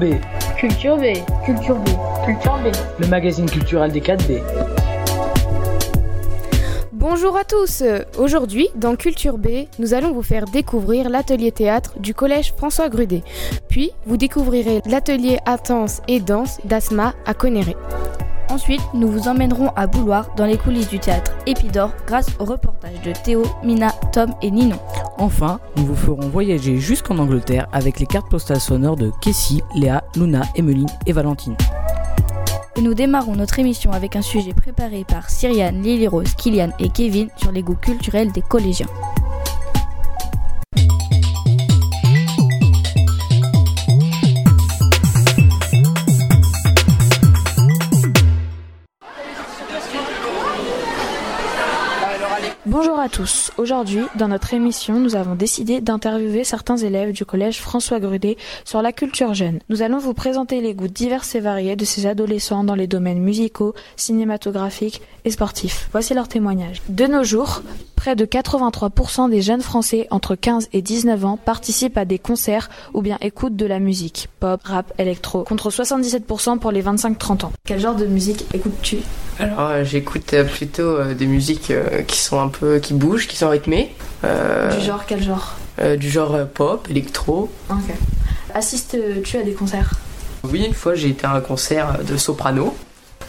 B. Culture B. Culture B. Culture B. Le magazine culturel des 4B. Bonjour à tous Aujourd'hui, dans Culture B, nous allons vous faire découvrir l'atelier théâtre du collège François Grudet. Puis, vous découvrirez l'atelier Attence et danse d'Asma à Conéré. Ensuite, nous vous emmènerons à Bouloir dans les coulisses du théâtre Épidore grâce au reportage de Théo, Mina, Tom et Ninon. Enfin, nous vous ferons voyager jusqu'en Angleterre avec les cartes postales sonores de Kessie, Léa, Luna, Emeline et Valentine. Et nous démarrons notre émission avec un sujet préparé par Cyriane, Lily Rose, Kylian et Kevin sur les goûts culturels des collégiens. Bonjour à tous. Aujourd'hui, dans notre émission, nous avons décidé d'interviewer certains élèves du collège François Grudet sur la culture jeune. Nous allons vous présenter les goûts divers et variés de ces adolescents dans les domaines musicaux, cinématographiques et sportifs. Voici leur témoignage. De nos jours, près de 83% des jeunes Français entre 15 et 19 ans participent à des concerts ou bien écoutent de la musique, pop, rap, électro, contre 77% pour les 25-30 ans. Quel genre de musique écoutes-tu? Alors euh, j'écoute euh, plutôt euh, des musiques qui sont un peu qui bougent, qui sont rythmées. Euh, Du genre, quel genre? euh, du genre pop, électro. Ok. Assistes-tu à des concerts? Oui, une fois j'ai été à un concert de soprano.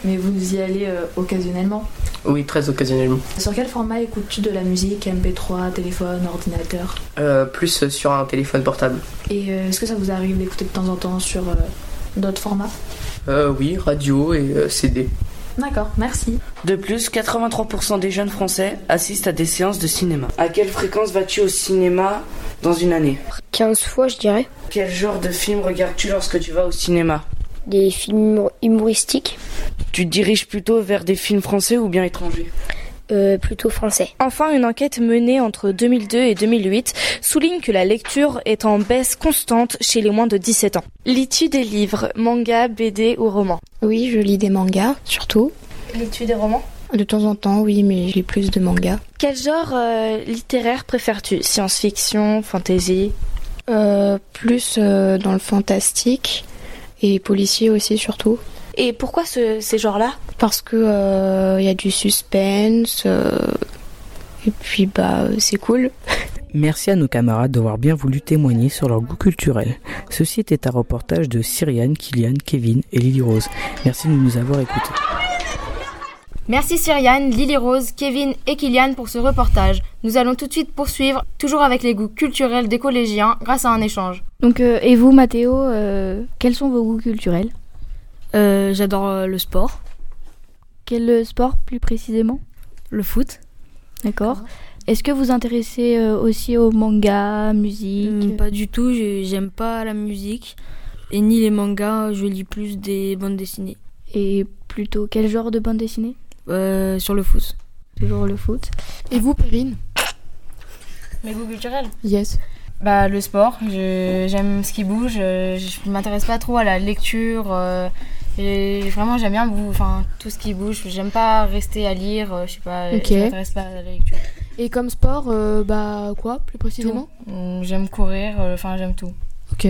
Mais vous y allez euh, occasionnellement. Oui, très occasionnellement. Sur quel format écoutes-tu de la musique MP3, téléphone, ordinateur Euh, plus sur un téléphone portable. Et euh, est-ce que ça vous arrive d'écouter de temps en temps sur euh, d'autres formats Euh, oui, radio et euh, CD. D'accord, merci. De plus, 83% des jeunes Français assistent à des séances de cinéma. À quelle fréquence vas-tu au cinéma dans une année 15 fois, je dirais. Quel genre de film regardes-tu lorsque tu vas au cinéma? Des films humoristiques, Tu te diriges plutôt vers des films français ou bien étrangers euh, plutôt français. Enfin, une enquête menée entre 2002 et 2008 souligne que la lecture est en baisse constante chez les moins de 17 ans. Lis-tu des livres, mangas, BD ou romans Oui, je lis des mangas, surtout. Lis-tu des romans De temps en temps, oui, mais je lis plus de mangas. Quel genre euh, littéraire préfères-tu? Science-fiction, fantasy? Euh, plus euh, dans le fantastique et policier aussi, surtout. Et pourquoi ce- ces genres-là? Parce que euh, il y a du suspense. euh, et puis, bah, c'est cool. Merci à nos camarades d'avoir bien voulu témoigner sur leur goût culturel. Ceci était un reportage de Cyriane, Kylian, Kevin et Lily Rose. Merci de nous avoir écoutés. Merci Cyriane, Lily Rose, Kevin et Kylian pour ce reportage. Nous allons tout de suite poursuivre, toujours avec les goûts culturels des collégiens, grâce à un échange. Donc, euh, et vous, Mathéo, euh, quels sont vos goûts culturels? Euh, J'adore le sport, Quel sport plus précisément? Le foot. D'accord. Est-ce que vous intéressez euh, aussi au manga, musique? Hum, pas du tout, j'aime pas la musique et ni les mangas, je lis plus des bandes dessinées. Et plutôt quel genre de bande dessinée? Euh, sur le foot. Toujours le foot. Et vous, Perrine? Mes goûts culturels Yes. Bah le sport, je- j'aime ce qui bouge, euh, je m'intéresse pas trop à la lecture, euh, et vraiment j'aime bien enfin, tout ce qui bouge, j'aime pas rester à lire, euh, je sais pas, Ok. je m'intéresse pas à la lecture. Et comme sport, euh, bah, quoi, plus précisément? J'aime courir, euh, enfin j'aime tout. Ok.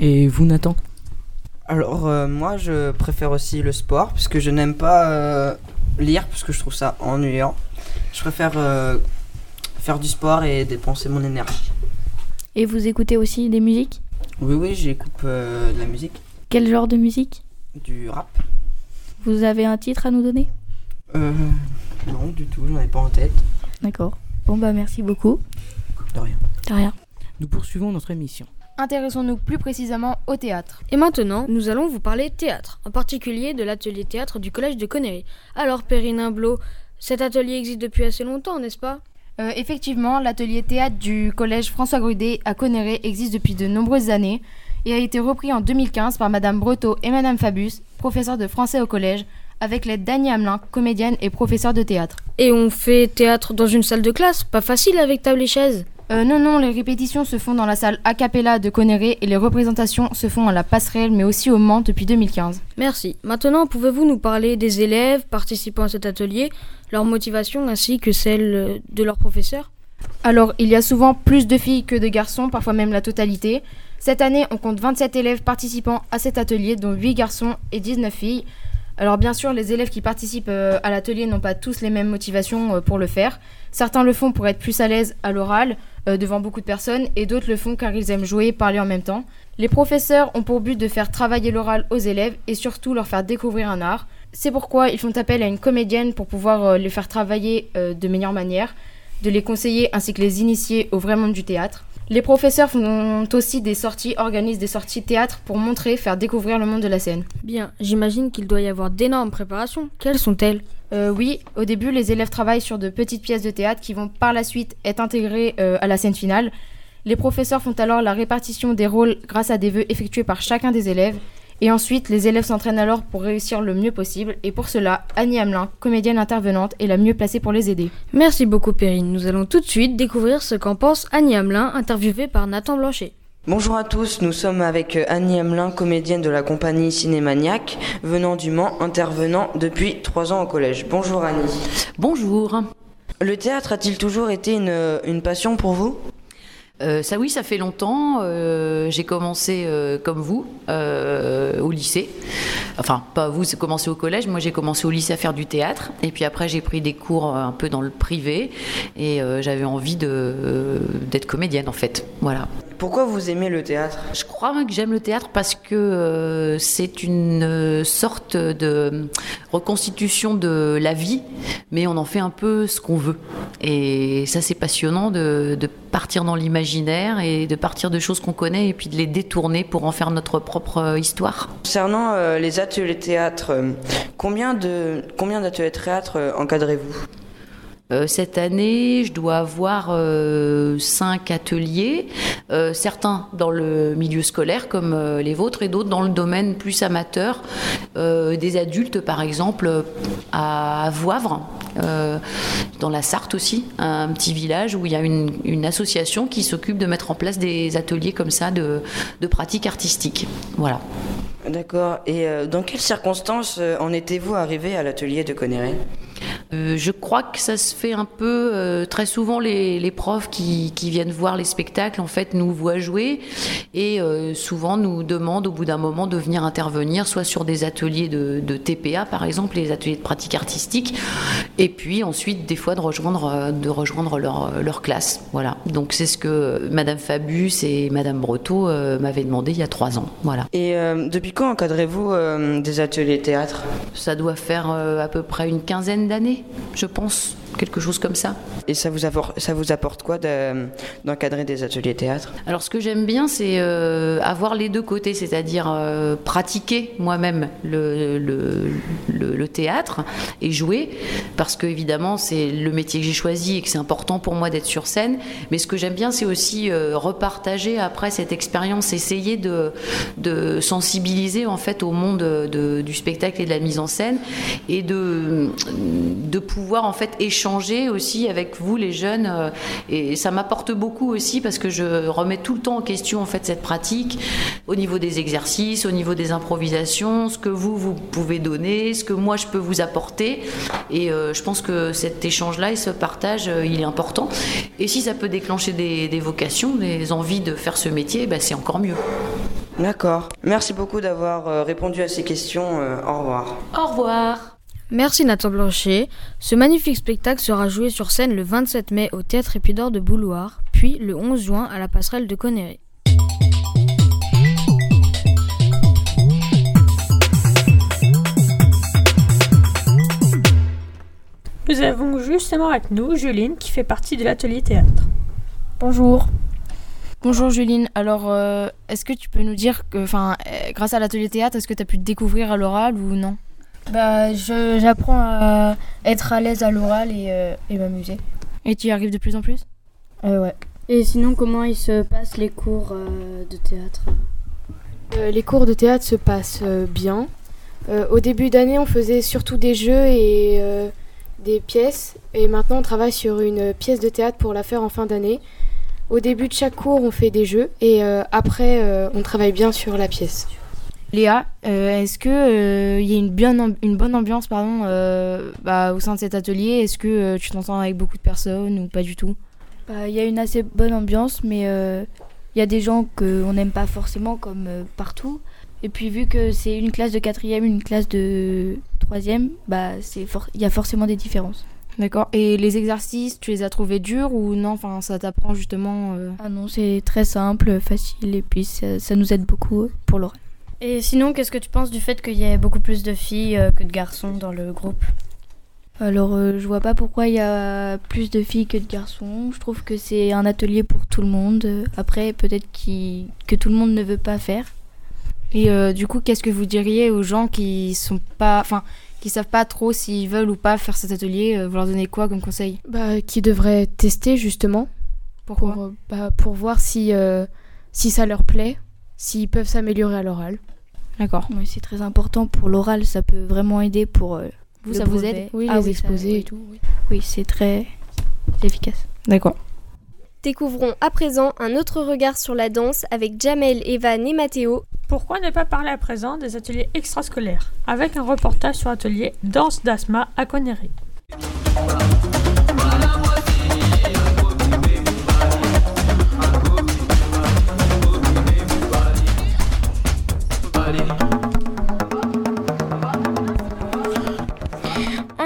Et vous, Nathan? Alors euh, moi je préfère aussi le sport puisque je n'aime pas euh, lire parce que je trouve ça ennuyant. Je préfère euh, faire du sport et dépenser mon énergie. Et vous écoutez aussi des musiques? Oui oui j'écoute euh, de la musique, Quel genre de musique? Du rap. Vous avez un titre à nous donner? Euh, non du tout, j'en ai pas en tête. D'accord. Bon bah merci beaucoup. De rien. De rien. Nous poursuivons notre émission. Intéressons-nous plus précisément au théâtre. Et maintenant, nous allons vous parler théâtre, en particulier de l'atelier théâtre du collège de Connery. Alors, Perrine Imblot, cet atelier existe depuis assez longtemps, n'est-ce pas? Euh, effectivement, l'atelier théâtre du collège François Grudet à Conneré existe depuis de nombreuses années et a été repris en 2015 par Madame Breteau et Madame Fabius, professeurs de français au collège, avec l'aide d'Annie Hamelin, comédienne et professeure de théâtre. Et on fait théâtre dans une salle de classe, pas facile avec table et chaise? Euh, non, non, les répétitions se font dans la salle a cappella de Conneré et les représentations se font à la passerelle mais aussi au Mans depuis 2015. Merci. Maintenant, pouvez-vous nous parler des élèves participant à cet atelier, leur motivation ainsi que celle de leurs professeurs? Alors, il y a souvent plus de filles que de garçons, parfois même la totalité. Cette année, on compte 27 élèves participant à cet atelier, dont 8 garçons et 19 filles. Alors bien sûr, les élèves qui participent euh, à l'atelier n'ont pas tous les mêmes motivations euh, pour le faire. Certains le font pour être plus à l'aise à l'oral, euh, devant beaucoup de personnes, et d'autres le font car ils aiment jouer et parler en même temps. Les professeurs ont pour but de faire travailler l'oral aux élèves et surtout leur faire découvrir un art. C'est pourquoi ils font appel à une comédienne pour pouvoir les faire travailler de meilleure manière, de les conseiller ainsi que les initier au vrai monde du théâtre. Les professeurs font aussi des sorties, organisent des sorties théâtre pour montrer, faire découvrir le monde de la scène. Bien, j'imagine qu'il doit y avoir d'énormes préparations. Quelles sont-elles? Euh, Oui, au début, les élèves travaillent sur de petites pièces de théâtre qui vont par la suite être intégrées euh, à la scène finale. Les professeurs font alors la répartition des rôles grâce à des vœux effectués par chacun des élèves et ensuite, les élèves s'entraînent alors pour réussir le mieux possible. Et pour cela, Annie Hamelin, comédienne intervenante, est la mieux placée pour les aider. Merci beaucoup, Perrine. Nous allons tout de suite découvrir ce qu'en pense Annie Hamelin, interviewée par Nathan Blanchet. Bonjour à tous, nous sommes avec euh, Annie Hamelin, comédienne de la compagnie Cinémaniac, venant du Mans, intervenant depuis trois ans au collège. Bonjour Annie. Bonjour. Le théâtre a-t-il toujours été une, une passion pour vous? Euh, ça oui, ça fait longtemps. Euh, j'ai commencé euh, comme vous au lycée. Enfin, pas vous, c'est commencé au collège. Moi, j'ai commencé au lycée à faire du théâtre. Et puis après, j'ai pris des cours un peu dans le privé. Et j'avais envie d'être comédienne, en fait. Voilà. Pourquoi vous aimez le théâtre? Je crois que j'aime le théâtre parce que c'est une sorte de reconstitution de la vie, mais on en fait un peu ce qu'on veut. Et ça, c'est passionnant de, de partir dans l'imaginaire et de partir de choses qu'on connaît et puis de les détourner pour en faire notre propre euh, histoire. Concernant euh, les ateliers théâtre, euh, combien de combien d'ateliers théâtre encadrez-vous? Cette année, je dois avoir cinq ateliers, certains dans le milieu scolaire comme les vôtres et d'autres dans le domaine plus amateur, des adultes par exemple à Voivre, euh, dans la Sarthe aussi, un petit village où il y a une, association qui s'occupe de mettre en place des ateliers comme ça de, pratiques artistiques. Voilà. D'accord. Et euh, dans quelles circonstances euh, en étiez-vous arrivé à l'atelier de Conneray euh, je crois que ça se fait un peu euh, très souvent les, les profs qui, qui, viennent voir les spectacles en fait nous voient jouer et euh, souvent nous demandent au bout d'un moment de venir intervenir soit sur des ateliers de, de, TPA par exemple les ateliers de pratique artistique et puis ensuite des fois de rejoindre de rejoindre leur, leur classe. Voilà. Donc c'est ce que Madame Fabus et Madame Breteau m'avaient demandé il y a trois ans. Voilà. Et depuis quand encadrez-vous des ateliers théâtre? Ça doit faire à peu près une quinzaine d'années, je pense quelque chose comme ça. Et ça vous apporte, ça vous apporte quoi d'encadrer des ateliers théâtre? Alors ce que j'aime bien, c'est euh, avoir les deux côtés, c'est-à-dire euh, pratiquer moi-même le, le, le, théâtre et jouer, parce que évidemment c'est le métier que j'ai choisi et que c'est important pour moi d'être sur scène. Mais ce que j'aime bien, c'est aussi euh, repartager après cette expérience, essayer de, de sensibiliser en fait au monde de, du spectacle et de la mise en scène et de, de pouvoir en fait échanger changer aussi avec vous les jeunes euh, et ça m'apporte beaucoup aussi parce que je remets tout le temps en question en fait cette pratique au niveau des exercices, au niveau des improvisations, ce que vous vous pouvez donner, ce que moi je peux vous apporter et euh, je pense que cet échange là et ce partage euh, il est important et si ça peut déclencher des, vocations, des envies de faire ce métier, bah, c'est encore mieux. D'accord. Merci beaucoup d'avoir répondu à ces questions. au revoir. Au revoir. Merci Nathan Blanchet. Ce magnifique spectacle sera joué sur scène le 27 mai au Théâtre Épidore de Bouloir, puis le 11 juin à la passerelle de Connery. Nous avons justement avec nous Juline qui fait partie de l'atelier théâtre. Bonjour. Bonjour Juline, alors euh, est-ce que tu peux nous dire que, enfin, euh, grâce à l'atelier théâtre, est-ce que tu as pu te découvrir à l'oral ou non? Bah, j'apprends à être à l'aise à l'oral et, euh, et m'amuser. Et tu y arrives de plus en plus? Euh, Ouais. Et sinon, comment il se passe les cours euh, de théâtre? Les cours de théâtre se passent bien. au début d'année, on faisait surtout des jeux et des pièces. Et maintenant, on travaille sur une pièce de théâtre pour la faire en fin d'année. Au début de chaque cours, on fait des jeux et après, on travaille bien sur la pièce. Léa, euh, est-ce que il euh, y a une, bien une bonne ambiance pardon, euh, bah, au sein de cet atelier? Est-ce que tu t'entends avec beaucoup de personnes ou pas du tout? Bah, Il y a une assez bonne ambiance, mais il y a des gens qu'on n'aime pas forcément comme partout. Et puis vu que c'est une classe de quatrième, une classe de troisième, bah c'est il y a forcément des différences. D'accord. Et les exercices, tu les as trouvés durs ou non? Enfin, ça t'apprend justement. Ah non, c'est très simple, facile et puis ça, ça nous aide beaucoup pour l'oral. Et sinon, qu'est-ce que tu penses du fait qu'il y ait beaucoup plus de filles euh, que de garçons dans le groupe? Alors, euh, je vois pas pourquoi il y a plus de filles que de garçons. Je trouve que c'est un atelier pour tout le monde. Après, peut-être que tout le monde ne veut pas faire. Et euh, du coup, qu'est-ce que vous diriez aux gens qui sont pas, enfin, qui savent pas trop s'ils veulent ou pas faire cet atelier Vous leur donnez quoi comme conseil? Bah, qui devraient tester justement. Pourquoi? Pour, bah, pour voir si si ça leur plaît, s'ils peuvent s'améliorer à l'oral. D'accord. Oui, c'est très important pour l'oral, ça peut vraiment aider pour euh, vous. Ça vous aide Oui, ah les exposer et tout. Oui, c'est très efficace. D'accord. Découvrons à présent un autre regard sur la danse avec Jamel, Evan et Mathéo. Pourquoi ne pas parler à présent des ateliers extrascolaires avec un reportage sur l'atelier Danse d'Asma à Connery.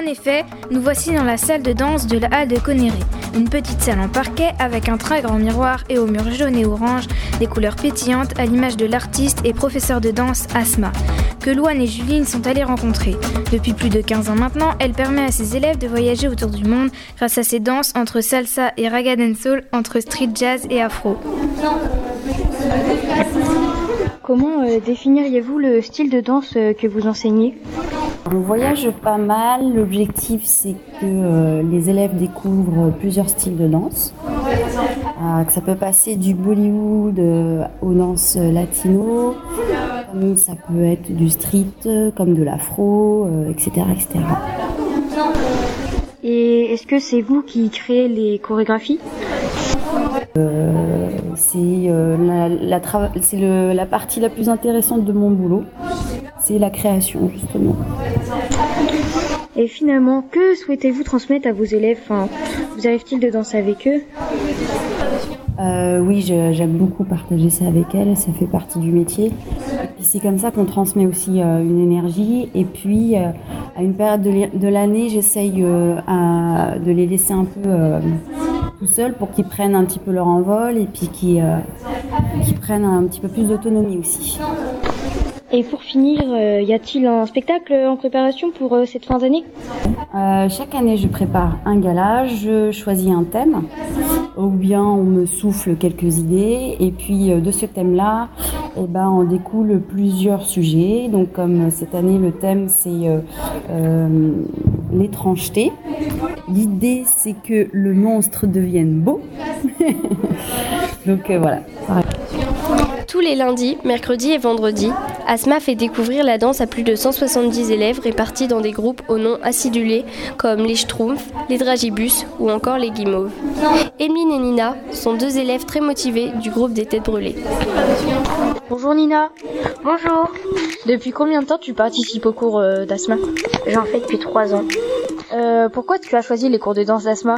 Effet, nous voici dans la salle de danse de la halle de Connery. Une petite salle en parquet avec un très grand miroir et au mur jaune et orange, des couleurs pétillantes à l'image de l'artiste et professeur de danse Asma, que Louane et Juline sont allées rencontrer. Depuis plus de 15 ans maintenant, elle permet à ses élèves de voyager autour du monde grâce à ses danses entre salsa et raga soul, entre street jazz et afro. Comment euh, définiriez-vous le style de danse euh, que vous enseignez? On voyage pas mal. L'objectif, c'est que euh, les élèves découvrent plusieurs styles de danse. Euh, que ça peut passer du Bollywood euh, aux danses latino, comme ça peut être du street, comme de l'afro, etc. Et est-ce que c'est vous qui créez les chorégraphies? C'est la, la partie la plus intéressante de mon boulot. C'est la création justement. Et finalement, que souhaitez-vous transmettre à vos élèves? Vous arrive-t-il de danser avec eux? Euh, Oui, j'aime beaucoup partager ça avec elles, ça fait partie du métier. C'est comme ça qu'on transmet aussi euh, une énergie. Et puis euh, à une période de l'année, j'essaye de les laisser un peu tout seuls pour qu'ils prennent un petit peu leur envol et puis qu'ils prennent un petit peu plus d'autonomie aussi. Et pour finir, euh, y a-t-il un spectacle en préparation pour euh, cette fin d'année? Euh, Chaque année, je prépare un gala, je choisis un thème, ou bien on me souffle quelques idées, et puis de ce thème-là, eh ben, on découle plusieurs sujets. Donc, comme cette année, le thème c'est l'étrangeté. L'idée, c'est que le monstre devienne beau. Donc voilà. Tous les lundis, mercredis et vendredis, Asma fait découvrir la danse à plus de 170 élèves répartis dans des groupes au nom acidulé comme les Schtroumpfs, les Dragibus ou encore les Guimauves. Emeline et Nina sont deux élèves très motivés du groupe des Têtes Brûlées. Bonjour Nina. Bonjour. Depuis combien de temps tu participes au cours euh, d'Asma? J'en fais depuis trois ans. Euh, pourquoi tu as choisi les cours de danse d'Asma?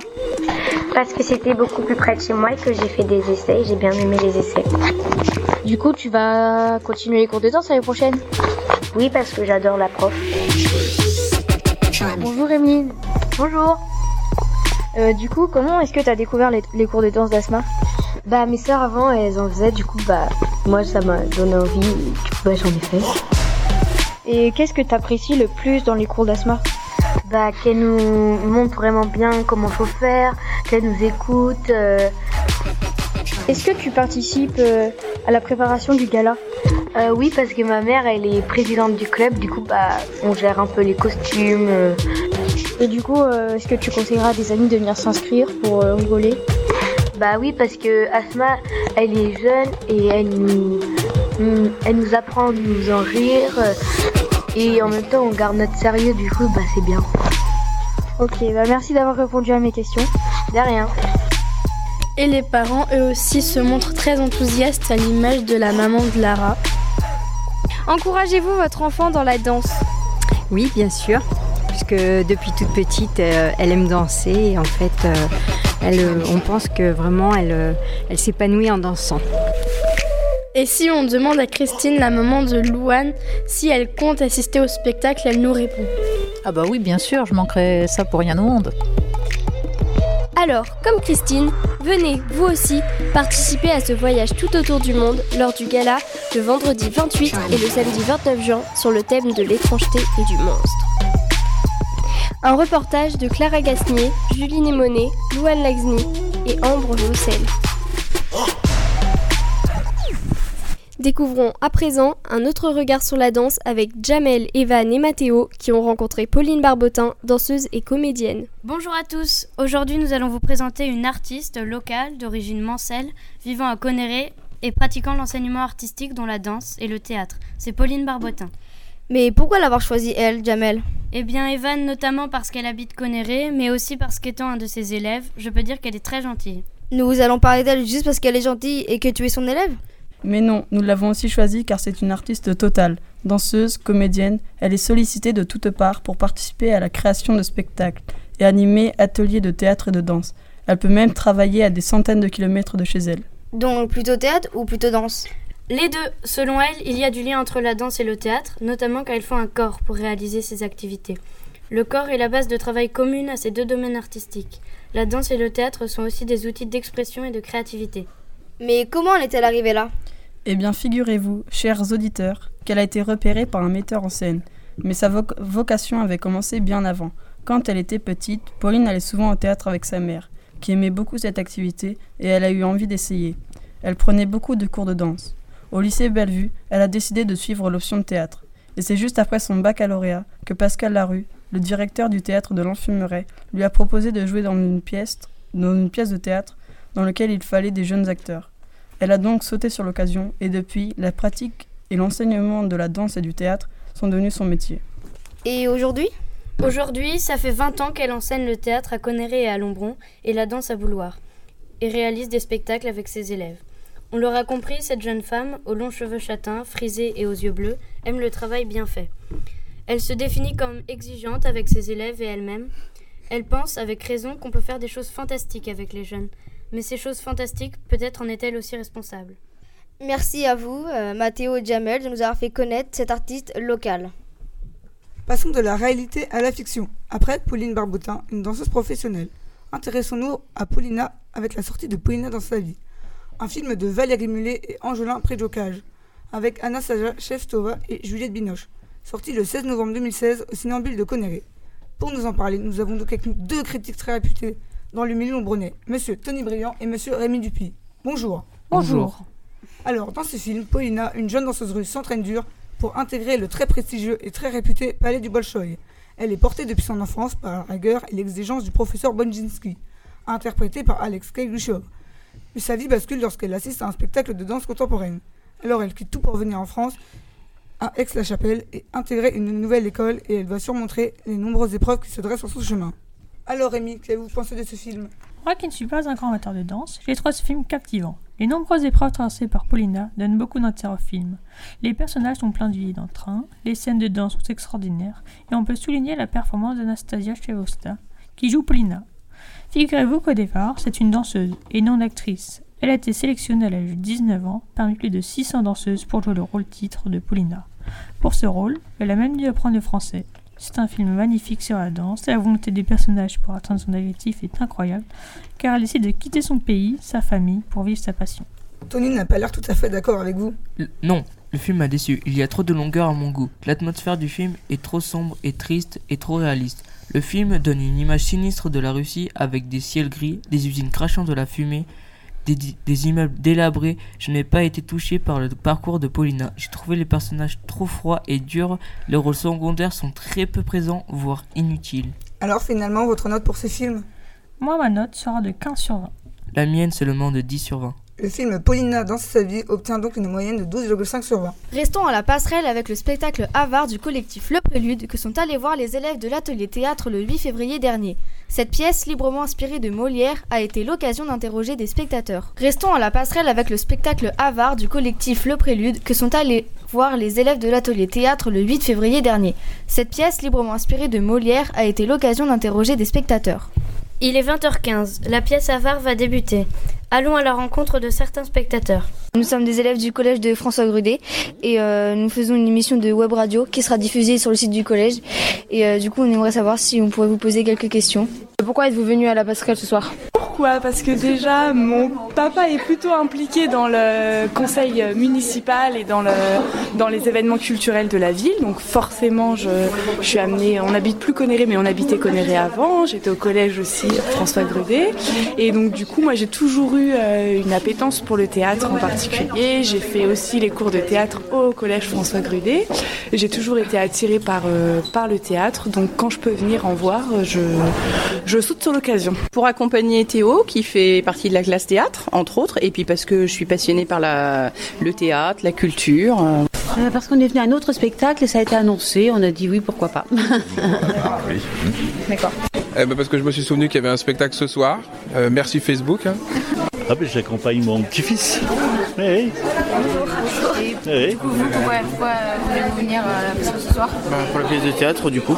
Parce que c'était beaucoup plus près de chez moi et que j'ai fait des essais et j'ai bien aimé les essais. Du coup, tu vas continuer les cours de danse l'année prochaine Oui, parce que j'adore la prof. Bonjour Emeline. Bonjour. Euh, du coup, comment est-ce que tu as découvert les, cours de danse d'Asma Bah, mes sœurs avant, elles en faisaient, du coup, bah, moi, ça m'a donné envie, du coup, bah, j'en ai fait. Et qu'est-ce que tu apprécies le plus dans les cours d'Asma Bah, qu'elle nous montre vraiment bien comment faut faire, qu'elle nous écoute. Euh, est-ce que tu participes euh, à la préparation du gala? Euh, Oui, parce que ma mère, elle est présidente du club. Du coup, bah, on gère un peu les costumes. Euh. Et du coup, est-ce que tu conseilleras à des amis de venir s'inscrire pour rigoler? Bah oui, parce que Asma, elle est jeune et elle nous, mm, elle nous apprend à nous en rire. Et en même temps, on garde notre sérieux. Du coup, bah c'est bien. Ok, bah merci d'avoir répondu à mes questions. De rien et les parents eux aussi se montrent très enthousiastes à l'image de la maman de Lara. Encouragez-vous votre enfant dans la danse? Oui, bien sûr, puisque depuis toute petite, euh, elle aime danser et en fait, euh, elle, euh, on pense que vraiment elle, elle s'épanouit en dansant. Et si on demande à Christine, la maman de Louane, si elle compte assister au spectacle, elle nous répond. Ah bah oui, bien sûr, je manquerai ça pour rien au monde. Alors, comme Christine, venez, vous aussi, participer à ce voyage tout autour du monde lors du gala le vendredi 28 et le samedi 29 juin sur le thème de l'étrangeté et du monstre. Un reportage de Clara Gasnier, Julie Némonet, Louane Laxny et Ambre Roussel. Découvrons à présent un autre regard sur la danse avec Jamel, Evan et Mathéo qui ont rencontré Pauline Barbotin, danseuse et comédienne. Bonjour à tous, aujourd'hui nous allons vous présenter une artiste locale d'origine mancelle vivant à Conéré et pratiquant l'enseignement artistique dont la danse et le théâtre. C'est Pauline Barbotin. Mais pourquoi l'avoir choisie elle, Jamel? Eh bien Evan notamment parce qu'elle habite Conéré, mais aussi parce qu'étant un de ses élèves, je peux dire qu'elle est très gentille. Nous allons parler d'elle juste parce qu'elle est gentille et que tu es son élève? Mais non, nous l'avons aussi choisie car c'est une artiste totale. Danseuse, comédienne, elle est sollicitée de toutes parts pour participer à la création de spectacles et animer ateliers de théâtre et de danse. Elle peut même travailler à des centaines de kilomètres de chez elle. Donc plutôt théâtre ou plutôt danse? Les deux. Selon elle, il y a du lien entre la danse et le théâtre, notamment car il faut un corps pour réaliser ces activités. Le corps est la base de travail commune à ces deux domaines artistiques. La danse et le théâtre sont aussi des outils d'expression et de créativité. Mais comment en est-elle arrivée là? Eh bien, figurez-vous, chers auditeurs, qu'elle a été repérée par un metteur en scène. Mais sa vocation avait commencé bien avant. Quand elle était petite, Pauline allait souvent au théâtre avec sa mère, qui aimait beaucoup cette activité, et elle a eu envie d'essayer. Elle prenait beaucoup de cours de danse. Au lycée Bellevue, elle a décidé de suivre l'option de théâtre. Et c'est juste après son baccalauréat que Pascal Larue, le directeur du théâtre de l'Enfumeret, lui a proposé de jouer dans une pièce, de théâtre dans lequel il fallait des jeunes acteurs. Elle a donc sauté sur l'occasion et depuis, la pratique et l'enseignement de la danse et du théâtre sont devenus son métier. Et aujourd'hui? Aujourd'hui, ça fait 20 ans qu'elle enseigne le théâtre à Conneré et à Lombron et la danse à Bouloir, et réalise des spectacles avec ses élèves. On l'aura compris, cette jeune femme, aux longs cheveux châtains, frisés et aux yeux bleus, aime le travail bien fait. Elle se définit comme exigeante avec ses élèves et elle-même. Elle pense, avec raison, qu'on peut faire des choses fantastiques avec les jeunes, mais ces choses fantastiques, peut-être en est-elle aussi responsable. Merci à vous, euh, Mathéo et Jamel, de nous avoir fait connaître cet artiste local. Passons de la réalité à la fiction. Après Pauline Barbotin, une danseuse professionnelle. Intéressons-nous à Paulina avec la sortie de Paulina dans sa vie. Un film de Valérie Mullet et Angelin Préjocage, avec Anastasia Chefstova et Juliette Binoche, sorti le 16 novembre 2016 au Cinambule de Conneré. Pour nous en parler, nous avons donc avec nous deux critiques très réputées dans le milieu Brunet, Monsieur Tony Briand et Monsieur Rémi Dupuis. Bonjour. Bonjour. Alors, dans ce film, Paulina, une jeune danseuse russe, s'entraîne dur pour intégrer le très prestigieux et très réputé Palais du Bolchoï. Elle est portée depuis son enfance par la rigueur et l'exigence du professeur Bonjinski, interprété par Alex Kaygushov. Mais sa vie bascule lorsqu'elle assiste à un spectacle de danse contemporaine. Alors elle quitte tout pour venir en France, à Aix-la-Chapelle, et intégrer une nouvelle école et elle va surmontrer les nombreuses épreuves qui se dressent sur son chemin. Alors Rémi, qu'avez-vous pensé de ce film? Moi qui ne suis pas un grand amateur de danse, j'ai trouvé ce film captivant. Les nombreuses épreuves traversées par Paulina donnent beaucoup d'intérêt au film. Les personnages sont pleins de vie d'entrain, les scènes de danse sont extraordinaires, et on peut souligner la performance d'Anastasia Chevosta, qui joue Paulina. Figurez-vous qu'au départ, c'est une danseuse et non actrice. Elle a été sélectionnée à l'âge de 19 ans parmi plus de 600 danseuses pour jouer le rôle titre de Paulina. Pour ce rôle, elle a même dû apprendre le français, c'est un film magnifique sur la danse et la volonté des personnages pour atteindre son objectif est incroyable, car elle décide de quitter son pays, sa famille, pour vivre sa passion. Tony n'a pas l'air tout à fait d'accord avec vous. non, le film m'a déçu. Il y a trop de longueur à mon goût. L'atmosphère du film est trop sombre et triste et trop réaliste. Le film donne une image sinistre de la Russie avec des ciels gris, des usines crachant de la fumée, des, immeubles délabrés, je n'ai pas été touché par le parcours de Paulina. J'ai trouvé les personnages trop froids et durs, les rôles secondaires sont très peu présents, voire inutiles. Alors finalement, votre note pour ce film? Moi, ma note sera de 15 sur 20. La mienne seulement de 10 sur 20. Le film Paulina dans sa vie obtient donc une moyenne de 12,5 sur 20. Restons à la passerelle avec le spectacle Avare du collectif Le Prélude que sont allés voir les élèves de l'atelier théâtre le 8 février dernier. Cette pièce, librement inspirée de Molière, a été l'occasion d'interroger des spectateurs. Restons à la passerelle avec le spectacle Avare du collectif Le Prélude que sont allés voir les élèves de l'atelier théâtre le 8 février dernier. Cette pièce, librement inspirée de Molière, a été l'occasion d'interroger des spectateurs. Il est 20h15, la pièce Avare va débuter. Allons à la rencontre de certains spectateurs. Nous sommes des élèves du collège de François Grudet et euh, nous faisons une émission de web radio qui sera diffusée sur le site du collège. Et euh, du coup, on aimerait savoir si on pourrait vous poser quelques questions. Pourquoi êtes-vous venu à la passerelle ce soir? Pourquoi? Parce que déjà, mon papa est plutôt impliqué dans le conseil municipal et dans, le, dans les événements culturels de la ville. Donc forcément, je, je suis amenée, on n'habite plus Conéré, mais on habitait Conéré avant. J'étais au collège aussi, François Grudet. Et donc du coup, moi, j'ai toujours eu euh, une appétence pour le théâtre en particulier. J'ai fait aussi les cours de théâtre au collège François Grudet. J'ai toujours été attirée par, euh, par le théâtre. Donc quand je peux venir en voir, je, je saute sur l'occasion. Pour accompagner Théo, qui fait partie de la classe théâtre, entre autres, et puis parce que je suis passionnée par la, le théâtre, la culture. Euh, parce qu'on est venu à un autre spectacle et ça a été annoncé, on a dit oui, pourquoi pas. Ah oui. D'accord. Eh ben parce que je me suis souvenu qu'il y avait un spectacle ce soir. Euh, merci Facebook. hein. Ah ben j'accompagne mon petit-fils. Oui. Et Oui. du coup, vous, pourquoi, pourquoi voulez-vous venir à la passerelle ce soir? Bah, pour la pièce de théâtre du coup.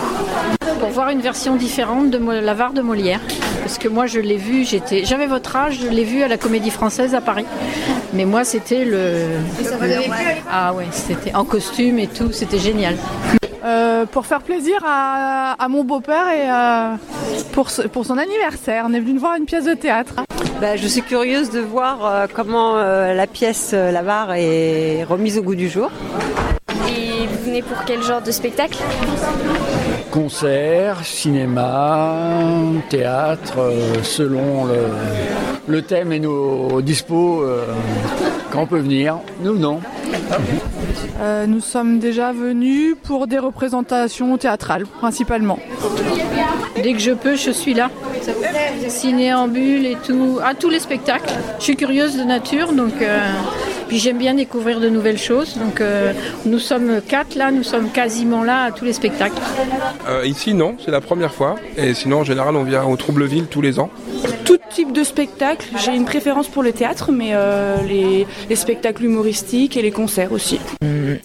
Pour voir une version différente de l'avare de Molière. Parce que moi, je l'ai vu, j'étais, j'avais votre âge, je l'ai vu à la Comédie Française à Paris. Mais moi, c'était le. ça Ah ouais, c'était en costume et tout, c'était génial. Euh, pour faire plaisir à, à mon beau-père et euh, pour, ce- pour son anniversaire. On est venu voir une pièce de théâtre. Bah, je suis curieuse de voir euh, comment euh, la pièce euh, L'Avare est remise au goût du jour. Et vous venez pour quel genre de spectacle? Concert, cinéma, théâtre, euh, selon le, le thème et nos dispos, euh, quand on peut venir. Nous, non. Euh, nous sommes déjà venus pour des représentations théâtrales, principalement. Dès que je peux, je suis là. Cinéambule et tout, à tous les spectacles. Je suis curieuse de nature, donc euh, puis j'aime bien découvrir de nouvelles choses. Donc euh, nous sommes quatre là, nous sommes quasiment là à tous les spectacles. Euh, ici, non, c'est la première fois. Et sinon, en général, on vient au Troubleville tous les ans. Tout type de spectacle. J'ai une préférence pour le théâtre, mais euh, les, les spectacles humoristiques et les concerts aussi.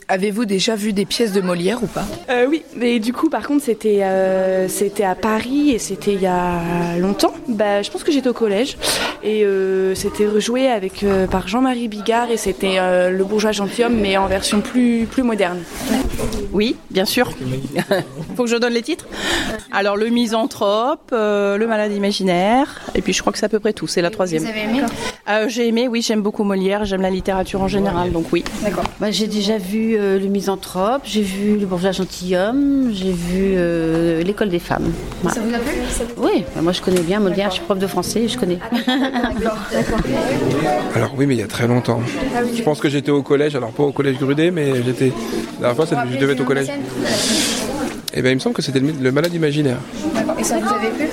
Avez-vous déjà vu des pièces de Molière ou pas? Euh, oui, mais du coup, par contre, c'était euh, c'était à Paris et c'était il y a longtemps. Bah, je pense que j'étais au collège et euh, c'était rejoué avec euh, par Jean-Marie Bigard et c'était euh, le bourgeois gentilhomme, mais en version plus plus moderne. Oui, bien sûr. Faut que je donne les titres. Alors le misanthrope, euh, le malade imaginaire, et puis je crois que c'est à peu près tout. C'est la troisième. Vous avez aimé? Euh, J'ai aimé, oui, j'aime beaucoup Molière, j'aime la littérature en général, donc oui. D'accord. Bah, j'ai déjà vu euh, le misanthrope, j'ai vu le bourgeois gentilhomme, j'ai vu euh, l'école des femmes. Ça vous a plu Oui, bah, moi je connais bien Molière, je suis prof de français, je connais. D'accord, d'accord. Alors oui, mais il y a très longtemps. Ah oui. Je pense que j'étais au collège, alors pas au collège Grudet, mais j'étais. La dernière fois, je devais être au collège. Et ben il me semble que c'était le, le malade imaginaire. Et ça vous avait plu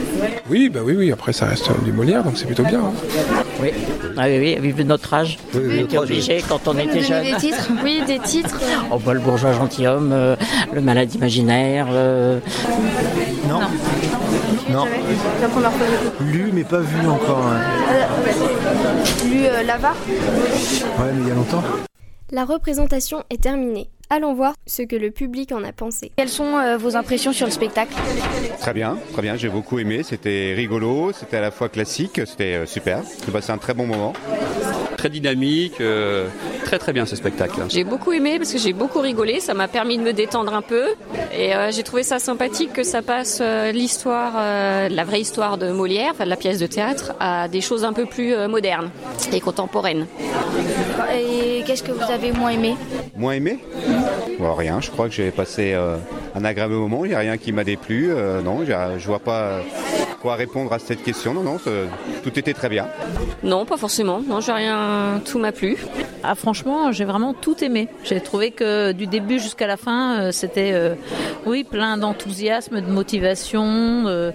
Oui, bah oui, oui. Après, ça reste du Molière, donc c'est plutôt bien. hein. Oui. Ah oui, oui, vu notre âge. oui, on était obligé quand on était jeune. des titres? Oui, des titres. Oh, bah, le bourgeois gentilhomme, euh, le malade imaginaire. euh, Non. Non. La première fois que Lu mais pas vu encore. hein. j'ai lu euh, Lava Ouais, mais il y a longtemps. La représentation est terminée. Allons voir ce que le public en a pensé. Quelles sont euh, vos impressions sur le spectacle? Très bien, très bien, j'ai beaucoup aimé, c'était rigolo, c'était à la fois classique, c'était euh, super, j'ai passé un très bon moment. Très dynamique, euh, très très bien ce spectacle. J'ai beaucoup aimé parce que j'ai beaucoup rigolé, ça m'a permis de me détendre un peu et euh, j'ai trouvé ça sympathique que ça passe euh, l'histoire, euh, la vraie histoire de Molière, enfin de la pièce de théâtre, à des choses un peu plus euh, modernes et contemporaines. Et qu'est-ce que vous avez moins aimé? Moins aimé. Rien, je crois que j'ai passé euh, un agréable moment, il n'y a rien qui m'a déplu, euh, non, je vois pas quoi répondre à cette question, non, non, tout était très bien. Non, pas forcément, non, j'ai rien, tout m'a plu. Ah, franchement, j'ai vraiment tout aimé. J'ai trouvé que du début jusqu'à la fin, euh, c'était euh, oui plein d'enthousiasme, de motivation. euh,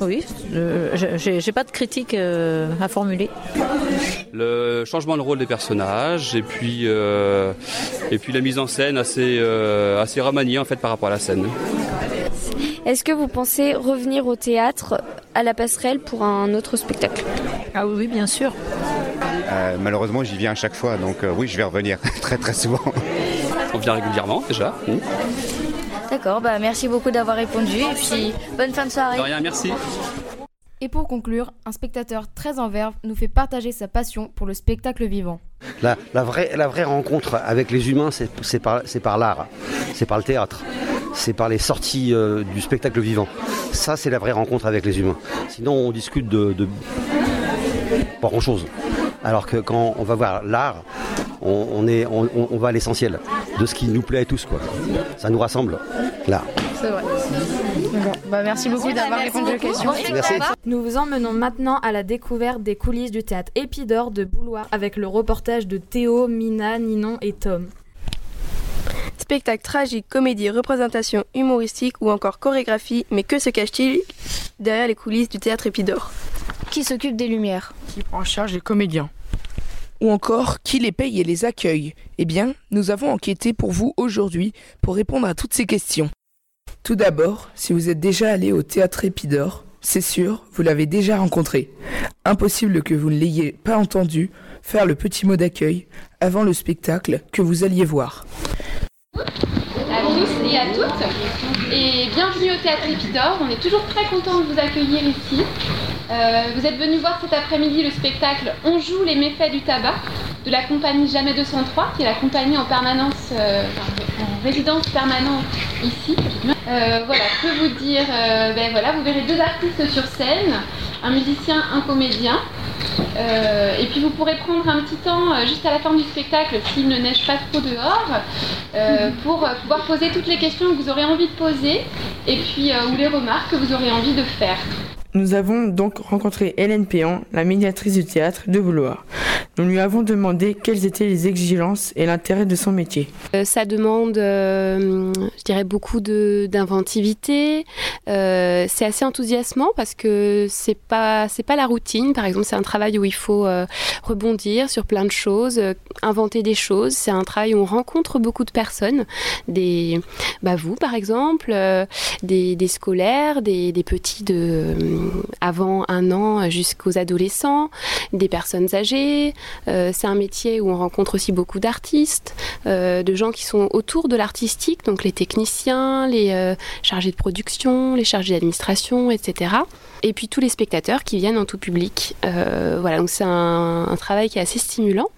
oui, euh, j'ai j'ai pas de critique euh, à formuler. Le changement de rôle des personnages et puis euh, et puis la mise en scène assez euh, assez remaniée en fait par rapport à la scène. Est-ce que vous pensez revenir au théâtre à la passerelle pour un autre spectacle? Ah oui, bien sûr. Euh, malheureusement, j'y viens à chaque fois, donc euh, oui, je vais revenir très très souvent. On vient régulièrement déjà. Hmm. D'accord, bah merci beaucoup d'avoir répondu et puis bonne fin de soirée. De rien, merci. Et pour conclure, un spectateur très en verve nous fait partager sa passion pour le spectacle vivant. La, vraie, rencontre avec les humains, c'est par, l'art, c'est par le théâtre, c'est par les sorties euh, du spectacle vivant. Ça, c'est la vraie rencontre avec les humains. Sinon, on discute de, pas grand-chose. Alors que quand on va voir l'art, on, va à l'essentiel de ce qui nous plaît à tous. Quoi. Ça nous rassemble, l'art. C'est vrai. Bah, merci beaucoup d'avoir répondu aux questions. Nous vous emmenons maintenant à la découverte des coulisses du théâtre Épidore de Bouloir avec le reportage de Théo, Mina, Ninon et Tom. Spectacle tragique, comédie, représentation humoristique ou encore chorégraphie, mais que se cache-t-il derrière les coulisses du théâtre Épidore? Qui s'occupe des lumières? Qui prend en charge les comédiens? Ou encore qui les paye et les accueille? Eh bien, nous avons enquêté pour vous aujourd'hui pour répondre à toutes ces questions. Tout d'abord, si vous êtes déjà allé au théâtre Épidore, c'est sûr, vous l'avez déjà rencontré. Impossible que vous ne l'ayez pas entendu faire le petit mot d'accueil avant le spectacle que vous alliez voir. À tous et à toutes, et bienvenue au théâtre Épidore. On est toujours très content de vous accueillir ici. Euh, vous êtes venus voir cet après-midi le spectacle On joue les méfaits du tabac de la compagnie Jamais 203, qui est la compagnie en permanence, euh, en résidence permanente ici. Euh, voilà, que vous dire ben voilà, Vous verrez deux artistes sur scène, un musicien, un comédien. et puis vous pourrez prendre un petit temps juste à la fin du spectacle, s'il ne neige pas trop dehors, pour pouvoir poser toutes les questions que vous aurez envie de poser et puis ou les remarques que vous aurez envie de faire. Nous avons donc rencontré Hélène Péan, la médiatrice du théâtre de Vouloir. Nous lui avons demandé quelles étaient les exigences et l'intérêt de son métier. Euh, ça demande, euh, je dirais, beaucoup d'inventivité. Euh, c'est assez enthousiasmant parce que c'est pas pas la routine. Par exemple, c'est un travail où il faut rebondir sur plein de choses, inventer des choses. C'est un travail où on rencontre beaucoup de personnes, des bah vous par exemple, des, des, scolaires, des, des petits de avant un an jusqu'aux adolescents, des personnes âgées. Euh, c'est un métier où on rencontre aussi beaucoup d'artistes, euh, de gens qui sont autour de l'artistique, donc les techniciens, les euh, chargés de production, les chargés d'administration, etc et puis tous les spectateurs qui viennent en tout public. Euh, voilà, donc c'est un, travail qui est assez stimulant.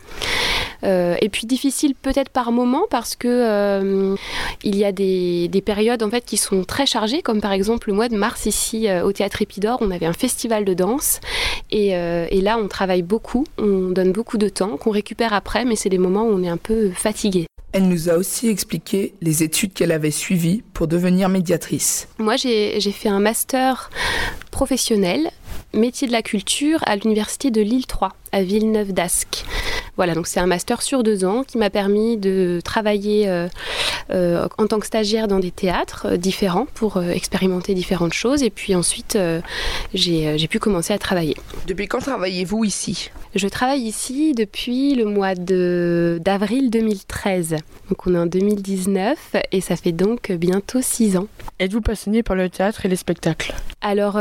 Euh, et puis difficile peut-être par moment parce que euh, il y a des, périodes en fait qui sont très chargées, comme par exemple le mois de mars ici au Théâtre Épidore, on avait un festival de danse et, et là on travaille beaucoup, on donne beaucoup de temps qu'on récupère après, mais c'est des moments où on est un peu fatigué. Elle nous a aussi expliqué les études qu'elle avait suivies pour devenir médiatrice. Moi, j'ai fait un master professionnel, métier de la culture, à l'université de Lille 3, à Villeneuve d'Ascq. Voilà, donc c'est un master sur deux ans qui m'a permis de travailler euh, euh, en tant que stagiaire dans des théâtres euh, différents pour expérimenter différentes choses. Et puis ensuite, j'ai pu commencer à travailler. Depuis quand travaillez-vous ici? Je travaille ici depuis le mois d'avril 2013. Donc on est en 2019 et ça fait donc bientôt six ans. Êtes-vous passionné par le théâtre et les spectacles? Alors,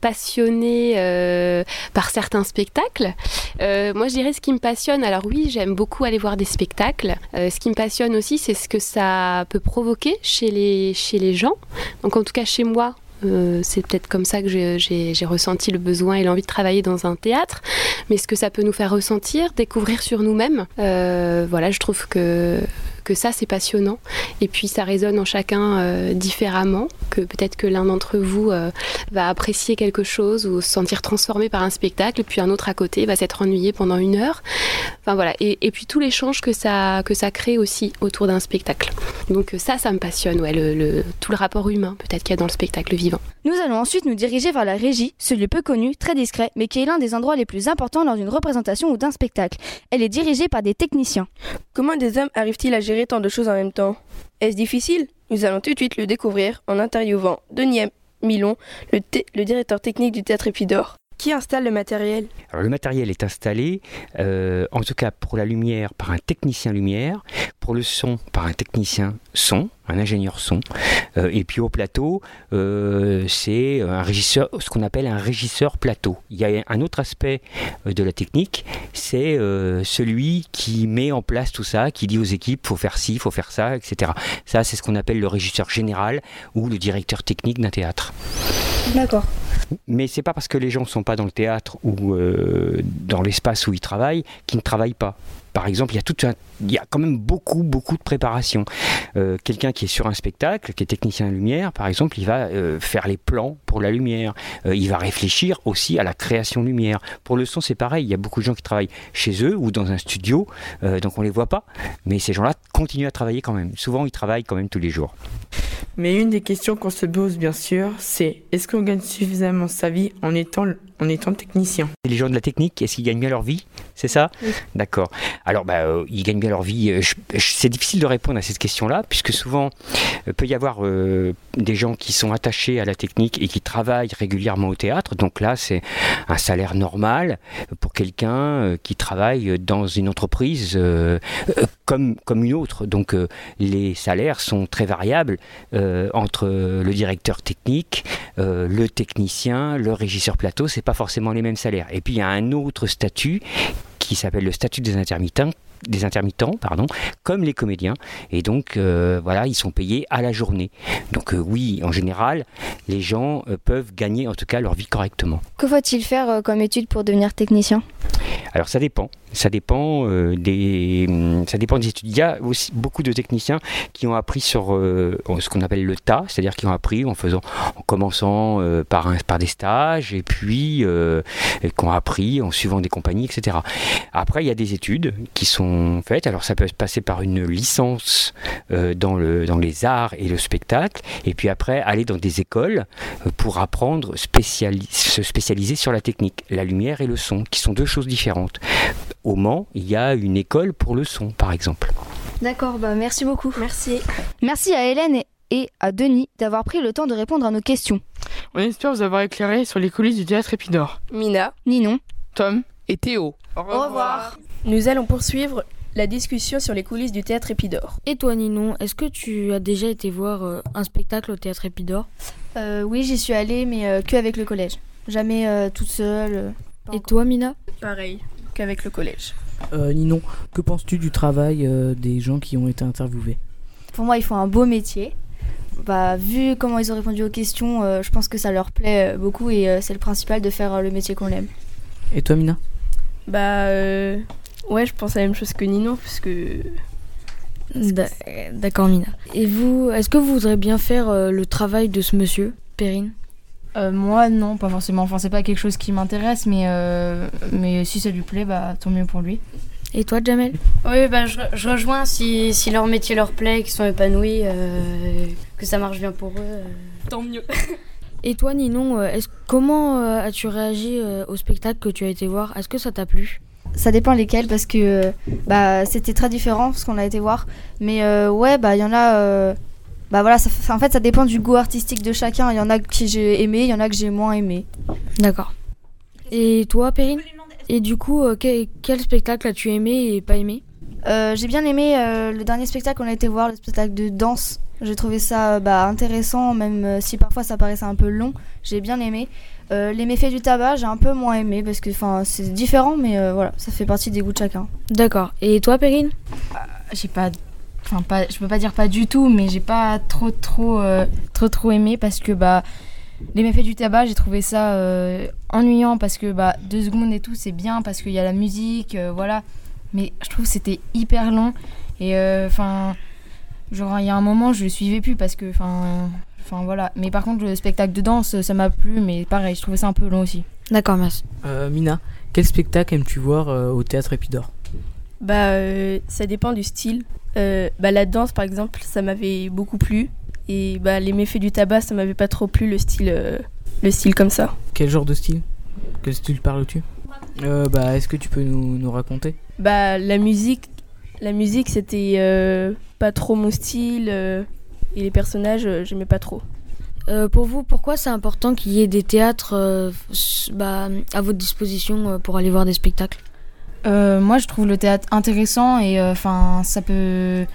passionné par certains spectacles. Moi, je dirais ce qui me passionne alors oui, j'aime beaucoup aller voir des spectacles. Euh, ce qui me passionne aussi, c'est ce que ça peut provoquer chez les, chez les gens. Donc en tout cas chez moi, euh, c'est peut-être comme ça que j'ai ressenti le besoin et l'envie de travailler dans un théâtre, mais ce que ça peut nous faire ressentir, découvrir sur nous-mêmes, euh, voilà, je trouve que que ça c'est passionnant. Et puis ça résonne en chacun euh, différemment que peut-être que l'un d'entre vous euh, va apprécier quelque chose ou se sentir transformé par un spectacle puis un autre à côté va s'être ennuyé pendant une heure. Enfin voilà. Et, puis tout l'échange que ça que ça crée aussi autour d'un spectacle. Donc ça ça me passionne ouais le, tout le rapport humain peut-être qu'il y a dans le spectacle vivant. Nous allons ensuite nous diriger vers la régie ce lieu peu connu très discret mais qui est l'un des endroits les plus importants lors d'une représentation ou d'un spectacle. Elle est dirigée par des techniciens. Comment des hommes arrivent-ils à gérer tant de choses en même temps Est-ce difficile? Nous allons tout de suite le découvrir en interviewant Denis Milon, le, directeur technique du théâtre Épidore. Qui installe le matériel? Alors, Le matériel est installé, euh, en tout cas pour la lumière, par un technicien lumière, pour le son, par un technicien son, un ingénieur son, euh, et puis au plateau, euh, c'est un régisseur, ce qu'on appelle un régisseur plateau. Il y a un autre aspect de la technique, c'est celui qui met en place tout ça, qui dit aux équipes, faut faire ci, faut faire ça, etc. Ça, c'est ce qu'on appelle le régisseur général ou le directeur technique d'un théâtre. D'accord. Mais c'est pas parce que les gens ne sont pas dans le théâtre ou euh, dans l'espace où ils travaillent qu'ils ne travaillent pas par exemple, il y a tout il y a quand même beaucoup, beaucoup de préparation. Euh, quelqu'un qui est sur un spectacle, qui est technicien lumière, par exemple, il va euh, faire les plans pour la lumière. Euh, il va réfléchir aussi à la création lumière. Pour le son, c'est pareil. Il y a beaucoup de gens qui travaillent chez eux ou dans un studio, donc on les voit pas. Mais ces gens-là continuent à travailler quand même. Souvent, ils travaillent quand même tous les jours. Mais une des questions qu'on se pose, bien sûr, c'est est-ce qu'on gagne suffisamment sa vie en étant en étant technicien. Les gens de la technique, est-ce qu'ils gagnent bien leur vie? C'est ça? Oui. D'accord. Alors, bah, euh, ils gagnent bien leur vie. Euh, c'est difficile de répondre à cette question-là, puisque souvent, il euh, peut y avoir des gens qui sont attachés à la technique et qui travaillent régulièrement au théâtre. Donc là, c'est un salaire normal pour quelqu'un qui travaille dans une entreprise comme, comme une autre. Donc, les salaires sont très variables entre le directeur technique, le technicien, le régisseur plateau. C'est pas forcément les mêmes salaires. Et puis il y a un autre statut qui s'appelle le statut des intermittents des intermittents, pardon, comme les comédiens. Et donc, euh, voilà, ils sont payés à la journée. Donc, euh, oui, en général, les gens euh, peuvent gagner en tout cas leur vie correctement. Que faut-il faire comme étude pour devenir technicien? Alors, ça dépend. Ça dépend, euh, des, ça dépend des études. Il y a aussi beaucoup de techniciens qui ont appris sur euh, ce qu'on appelle le tas, c'est-à-dire qui ont appris en faisant, en commençant euh, par, par des stages et puis qui ont appris en suivant des compagnies, etc. Après, il y a des études qui sont faites. Alors, ça peut se passer par une licence dans, le, dans les arts et le spectacle, et puis après aller dans des écoles pour apprendre, se spécialiser sur la technique, la lumière et le son, qui sont deux choses différentes au Mans, il y a une école pour le son, par exemple. D'accord, bah merci beaucoup. Merci. Merci à Hélène et à Denis d'avoir pris le temps de répondre à nos questions. On espère vous avoir éclairé sur les coulisses du théâtre Épidore. Mina, Ninon, Tom et Théo. Au revoir. Nous allons poursuivre la discussion sur les coulisses du théâtre Épidore. Et toi Ninon, est-ce que tu as déjà été voir euh, un spectacle au théâtre Épidore? Euh, Oui, j'y suis allée, mais euh, que avec le collège. Jamais toute seule. et toi Mina? Pareil avec le collège. Euh, Ninon, que penses-tu du travail euh, des gens qui ont été interviewés? Pour moi, ils font un beau métier. Bah, vu comment ils ont répondu aux questions, euh, je pense que ça leur plaît beaucoup et c'est le principal de faire le métier qu'on aime. Et toi, Mina? Bah, ouais, je pense à la même chose que Ninon, parce que. D'accord, Mina. Et vous, est-ce que vous voudrez bien faire le travail de ce monsieur, Perrine? Euh, moi, non, pas forcément. Enfin, c'est pas quelque chose qui m'intéresse, mais, euh, mais si ça lui plaît, bah, tant mieux pour lui. Et toi, Jamel? Oui, bah, je, rejoins si, si, leur métier leur plaît, qu'ils sont épanouis, euh, que ça marche bien pour eux. Tant mieux. Et toi, Ninon, comment as-tu réagi au spectacle que tu as été voir? Est-ce que ça t'a plu? Ça dépend lesquels parce que bah, c'était très différent ce qu'on a été voir. Mais ouais, bah il y en a bah voilà, ça, en fait, ça dépend du goût artistique de chacun. Il y en a que j'ai aimé, il y en a que j'ai moins aimé. D'accord. Et toi, Perrine? Et du coup, euh, quel, spectacle as-tu aimé et pas aimé? Euh, J'ai bien aimé euh, le dernier spectacle qu'on a été voir, le spectacle de danse. J'ai trouvé ça bah, intéressant, même si parfois ça paraissait un peu long. J'ai bien aimé. les méfaits du tabac, j'ai un peu moins aimé parce que c'est différent, mais voilà, ça fait partie des goûts de chacun. D'accord. Et toi, Perrine? J'ai pas enfin pas, je peux pas dire pas du tout, mais j'ai pas trop trop euh, trop trop aimé parce que bah les méfaits du tabac, j'ai trouvé ça euh, ennuyant parce que bah deux secondes et tout c'est bien parce qu'il y a la musique, euh, voilà. Mais je trouve que c'était hyper long et enfin genre il y a un moment je le suivais plus parce que enfin enfin voilà. Mais par contre le spectacle de danse ça m'a plu, mais pareil je trouvais ça un peu long aussi. D'accord, merci. Mina, quel spectacle aimes-tu voir au théâtre Épidore Bah ça dépend du style. Euh, bah, la danse, par exemple, ça m'avait beaucoup plu. Et bah, les méfaits du tabac, ça m'avait pas trop plu, le style, euh, le style comme ça. Quel genre de style? Quel style parles-tu euh, bah, Est-ce que tu peux nous, nous, raconter? Bah, La musique, la musique c'était pas trop mon style. et les personnages, j'aimais pas trop. pour vous, pourquoi c'est important qu'il y ait des théâtres bah, à votre disposition pour aller voir des spectacles? Euh, moi, je trouve le théâtre intéressant et euh, enfin, ça peut,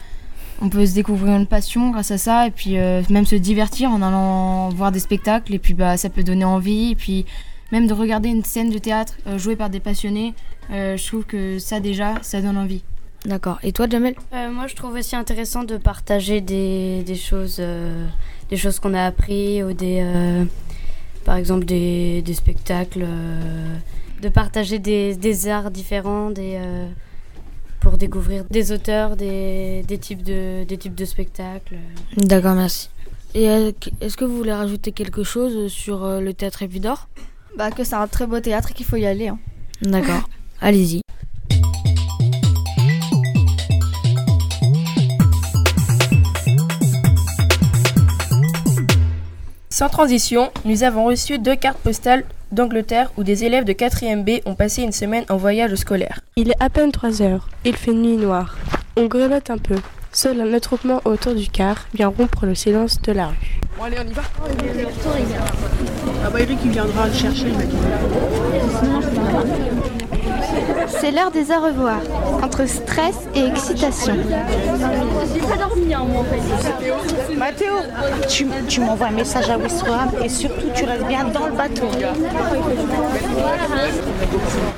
on peut se découvrir une passion grâce à ça et puis euh, même se divertir en allant voir des spectacles et puis bah ça peut donner envie et puis même de regarder une scène de théâtre jouée par des passionnés, je trouve que ça déjà, ça donne envie. D'accord. Et toi, Jamel? Moi, je trouve aussi intéressant de partager des, des choses, des choses qu'on a appris ou des par exemple des, des spectacles, de partager des, des, arts différents, des, pour découvrir des auteurs, des, des, types, de, des types de spectacles. D'accord, merci. Et est-ce que vous voulez rajouter quelque chose sur le théâtre Épidore Bah que c'est un très beau théâtre et qu'il faut y aller. Hein. D'accord, allez-y. Sans transition, nous avons reçu deux cartes postales d'Angleterre où des élèves de 4e B ont passé une semaine en voyage scolaire. Il est à peine 3 heures. Il fait nuit noire. On grelotte un peu. Seul un attroupement autour du car vient rompre le silence de la rue. Bon allez, on y va Ah bah Eric il viendra le chercher, il m'a dit. C'est l'heure des au revoir, entre stress et excitation. Mathéo, tu, tu m'envoies un message à Westram et surtout tu restes bien dans le bateau.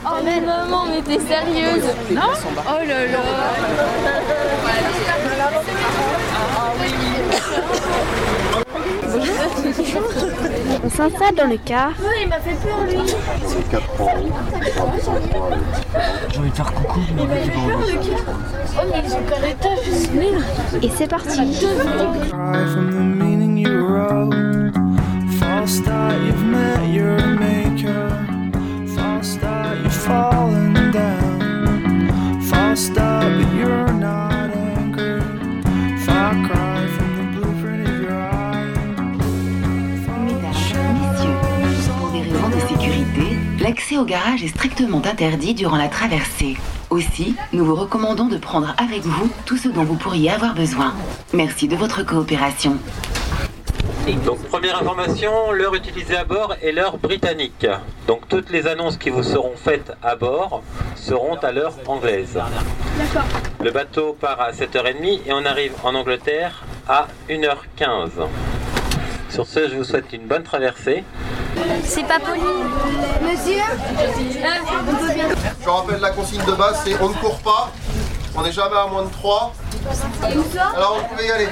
Oh mais maman, mais t'es sérieuse Non? Oh là là On s'installe dans le car. Oui, il m'a fait peur lui. C'est 4 ans. J'ai envie de faire coucou, mais il m'a fait peur le car. Oh mais ils ont carré Et c'est parti. False start, you've met your maker. False start, you've fallen down. False start, l'accès au garage est strictement interdit durant la traversée. Aussi, nous vous recommandons de prendre avec vous tout ce dont vous pourriez avoir besoin. Merci de votre coopération. Donc première information, l'heure utilisée à bord est l'heure britannique. Donc toutes les annonces qui vous seront faites à bord seront à l'heure anglaise. Le bateau part à 7h30 et on arrive en Angleterre à 1h15. Sur ce, je vous souhaite une bonne traversée. C'est pas poli. Monsieur Je rappelle la consigne de base, c'est on ne court pas, on n'est jamais à moins de 3. Alors vous pouvez y aller.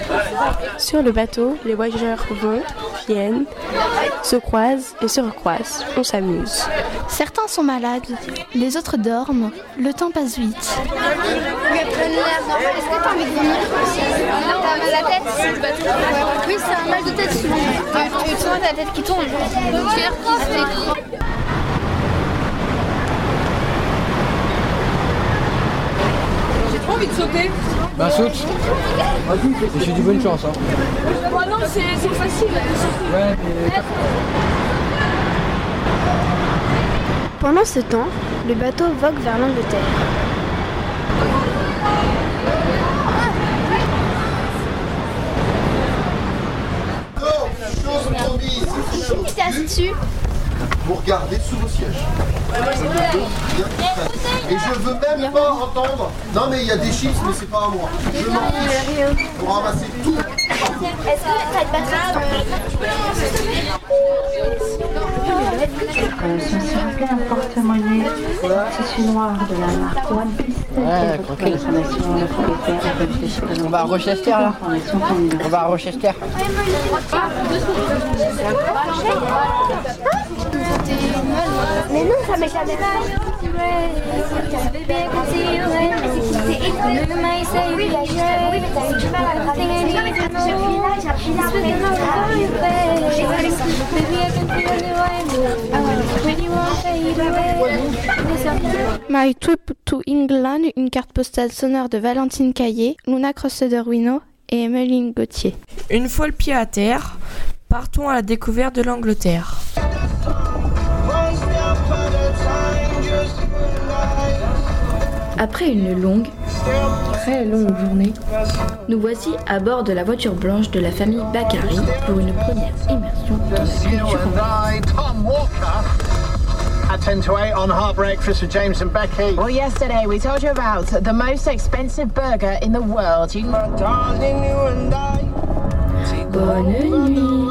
Sur le bateau, les voyageurs vont, viennent, se croisent et se recroisent. On s'amuse. Certains sont malades, les autres dorment. Le temps passe vite. Est-ce que t'as envie de vomir Non, t'as mal à la tête Oui, c'est un mal de tête souvent. Tu, tu sens ta tête qui tourne. Trop envie de sauter. Bah saute J'ai du bonne chance hein. Bah non, c'est facile. Ouais mais... Pendant ce temps, le bateau vogue vers l'Angleterre. Non, chose promise. Vous regardez sous vos sièges. Et je veux même pas entendre. Non mais il y a des chips, mais c'est pas à moi. Je m'en fiche. Vous ramassez tout. Est-ce que une Euh, S'il vous plaît, un porte-monnaie tissu noir de la marque One Piece. Ouais, tranquille. On va à Rochester là On va à Rochester. Mais non, ça m'est jamais My Trip to England, une carte postale sonore de Valentine Caillé, Luna Crossoder-Wino et Emmeline Gauthier. Une fois le pied à terre, partons à la découverte de l'Angleterre. Après une longue, très longue journée, nous voici à bord de la voiture blanche de la famille Bakary pour une première immersion dans la culture anglaise. Tom Walker at 10 to 8 on Hard Breakfast with James and Becky. Well, yesterday we told you about the most expensive burger in the world. You... Bonne nuit.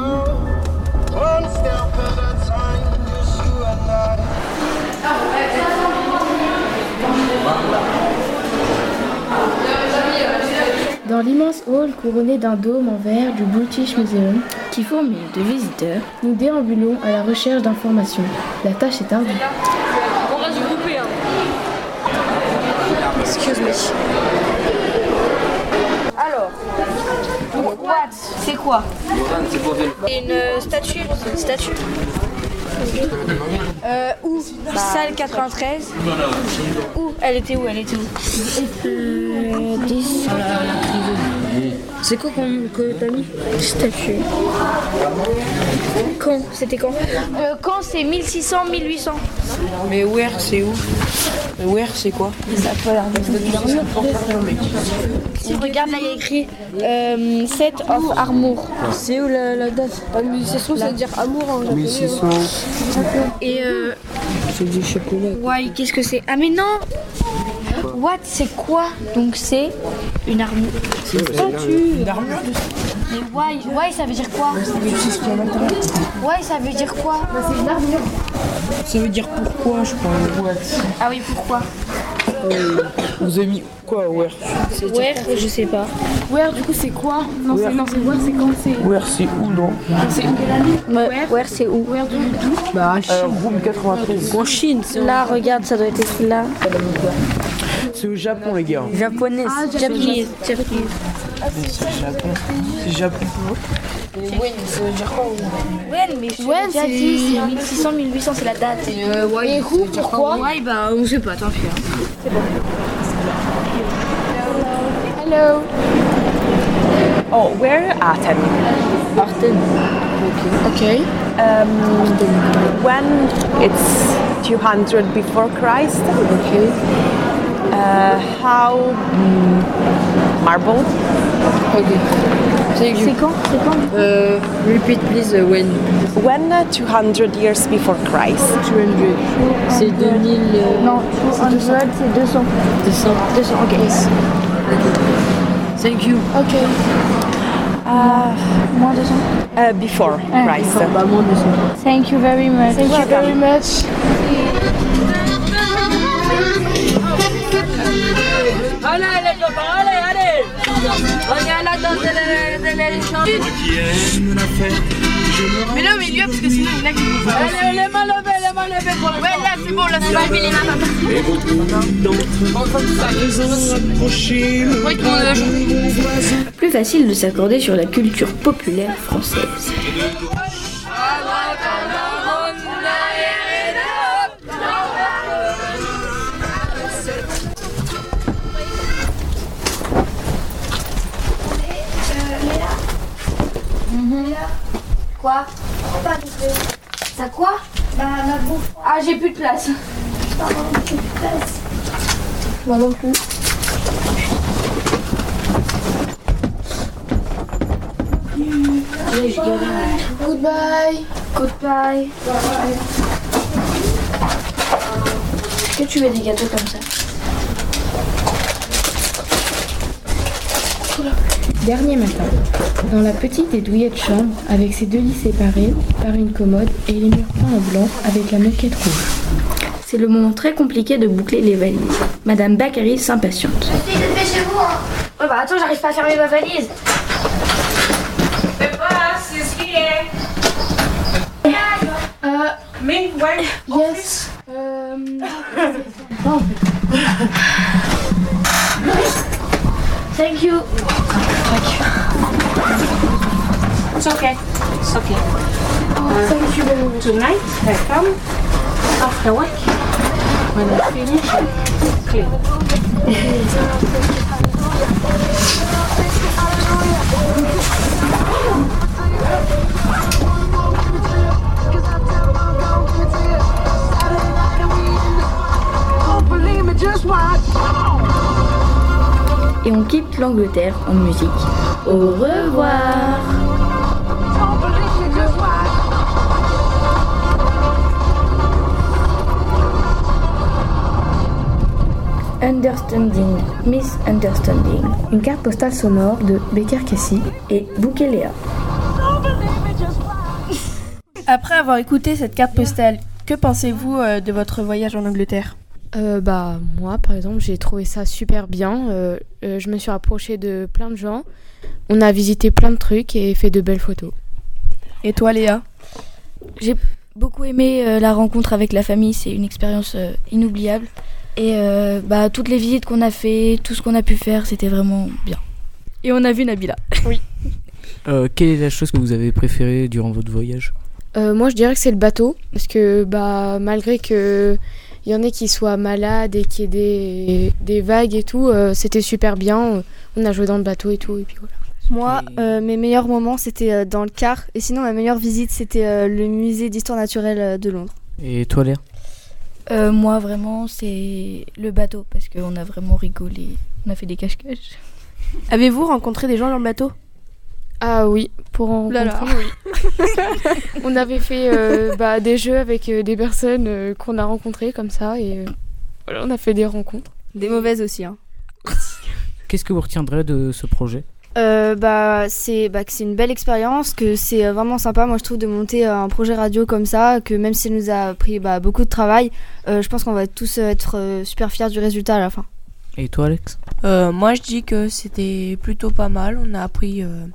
Dans l'immense hall couronné d'un dôme en verre du British Museum, qui fourmille de visiteurs, nous déambulons à la recherche d'informations. La tâche est ardue. On va se grouper. Hein. Excuse me. Alors, what C'est quoi Une euh, statue. Une statue. Euh, où Salle 93. Où Elle était où Elle était où Euh, 10. C'est quoi qu'on- que t'as mis Statue. Quand C'était quand Euh, Quand c'est 1600, 1800. Mais where c'est où? Where c'est quoi? Ça a pas l'air Si regarde là, il y a écrit euh, Set of Armour. C'est où la, la date? Mais c'est sûr, ça veut dire amour en japonais. 1600. Et euh, C'est du chocolat. Why, qu'est-ce que c'est? Ah mais non What, c'est quoi? Donc c'est une armure. C'est une statue. Une armure Mais why, why ça veut dire quoi? Why ça veut dire quoi? C'est une armure. Ça veut dire pourquoi, je crois. What Ah oui, pourquoi? Euh, Vous avez mis quoi, where Where, je sais pas. Where, du coup, c'est quoi? Non, c'est non, c'est where, c'est quand? C'est. Where c'est où, non? C'est où? Where, where c'est où? Where du tout Bah, euh, Room 93. En Chine, c'est Là, regarde, ça doit être écrit là. C'est au Japon, les gars. Japonais. Ah, Japanese. Japanese. C'est Japon. C'est Japon. When, ça veut dire quoi When, mais je déjà c'est- dit, c'est 1600, 1800, c'est la date. Et euh, who, pourquoi Why, bah, on sait pas, tant pis. hein. C'est bon. Hello. Oh, we're Aten. Arten. Okay. Um, when it's 200 before Christ. Okay. Uh, how mm, marble? Okay. Thank you. C'est quand C'est quand Uh, repeat please uh, when. When uh, 200 years before Christ. 200. C'est 2000. euh, Non, 200, c'est 200. 200. 200, ok. Thank you. Ok. Uh, Moins 200. uh, before Christ. Bah, moins 200. Thank you very much. Thank you very much. Regarde la danse de l'échange Mais là au milieu parce que sinon il y en a qui vont faire. Allez, les mains levées, les mains levées pour le Ouais là c'est bon, là c'est pas les mains. Plus facile de s'accorder sur la culture populaire française. Quoi Ça quoi Bah la bouffe. Ah j'ai plus de place. Moi non plus. Allez, je galère. Goodbye. Goodbye. Est-ce que tu veux des gâteaux comme ça? Dernier matin, dans la petite et douillette chambre, avec ses deux lits séparés par une commode et les murs peints en blanc avec la moquette rouge. C'est le moment très compliqué de boucler les valises. Madame Baccaris s'impatiente. Dépêchez-vous hein. Ouais bah attends, j'arrive pas à fermer ma valise. The bus is here. Euh, Me, where? yes. Euh, Thank you. It's okay. It's okay. Uh, thank you very much. Tonight I come after work. When I finish, clean. Et on quitte l'Angleterre en musique. Au revoir Understanding, Misunderstanding, une carte postale sonore de Becker Cassie et Boukelea. Après avoir écouté cette carte postale, que pensez-vous euh, de votre voyage en Angleterre? Euh, bah moi par exemple j'ai trouvé ça super bien. Euh, euh, je me suis rapprochée de plein de gens. On a visité plein de trucs et fait de belles photos. Et toi Léa? J'ai beaucoup aimé euh, la rencontre avec la famille, c'est une expérience euh, inoubliable. Et euh, bah, toutes les visites qu'on a fait, tout ce qu'on a pu faire, c'était vraiment bien. Et on a vu Nabila. Oui. Euh, quelle est la chose que vous avez préférée durant votre voyage? Euh, moi je dirais que c'est le bateau parce que bah malgré que il y en ait qui soient malades et qu'il y ait des, des vagues et tout, euh, c'était super bien. On a joué dans le bateau et tout et puis voilà. Moi, euh, mes meilleurs moments, c'était euh, dans le car. Et sinon, ma meilleure visite, c'était euh, le musée d'histoire naturelle euh, de Londres. Et toi Léa? Euh, moi, vraiment, c'est le bateau parce qu'on a vraiment rigolé. On a fait des cache-cache. Avez-vous rencontré des gens dans le bateau? Ah oui, pour en Là là. rencontrer, oui. on avait fait euh, bah, des jeux avec euh, des personnes euh, qu'on a rencontrées comme ça et euh, voilà, on a fait des rencontres. Des mauvaises aussi. Hein. Qu'est-ce que vous retiendrez de ce projet? Euh, bah, c'est bah, que c'est une belle expérience, que c'est vraiment sympa, moi je trouve, de monter un projet radio comme ça, que même s'il nous a pris bah, beaucoup de travail, euh, je pense qu'on va tous être euh, super fiers du résultat à la fin. Et toi Alex? Euh, moi, je dis que c'était plutôt pas mal. On a appris euh,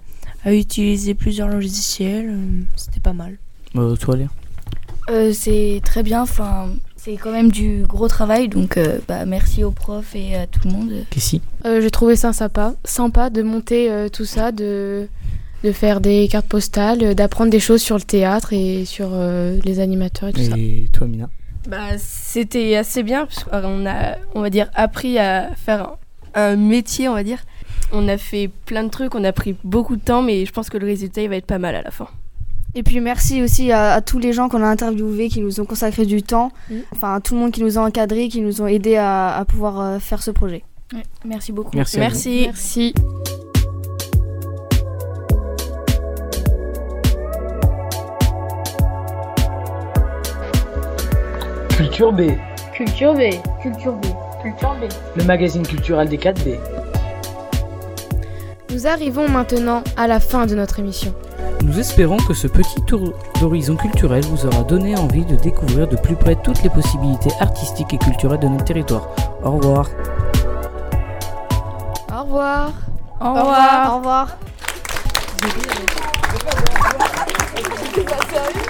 à utiliser plusieurs logiciels. euh, C'était pas mal. Euh, Toi Léa Euh, c'est très bien, enfin, c'est quand même du gros travail, donc euh, bah, merci aux profs et à tout le monde. Qu'est-ce Euh, J'ai trouvé ça sympa, sympa de monter euh, tout ça, de, de faire des cartes postales, d'apprendre des choses sur le théâtre et sur euh, les animateurs et tout ça. Et toi Mina Bah, c'était assez bien parce qu'on a, on va dire, appris à faire un, un métier, on va dire. On a fait plein de trucs, on a pris beaucoup de temps, mais je pense que le résultat il va être pas mal à la fin. Et puis merci aussi à, à tous les gens qu'on a interviewés, qui nous ont consacré du temps, enfin à tout le monde qui nous a encadrés, qui nous ont aidés à, à pouvoir euh, faire ce projet. merci beaucoup. Merci. Merci. Culture B, Culture B. Culture B. Culture B. le magazine culturel des 4B. Nous arrivons maintenant à la fin de notre émission. Nous espérons que ce petit tour d'horizon culturel vous aura donné envie de découvrir de plus près toutes les possibilités artistiques et culturelles de notre territoire. Au revoir. Au revoir. Au revoir. Au revoir. Au revoir.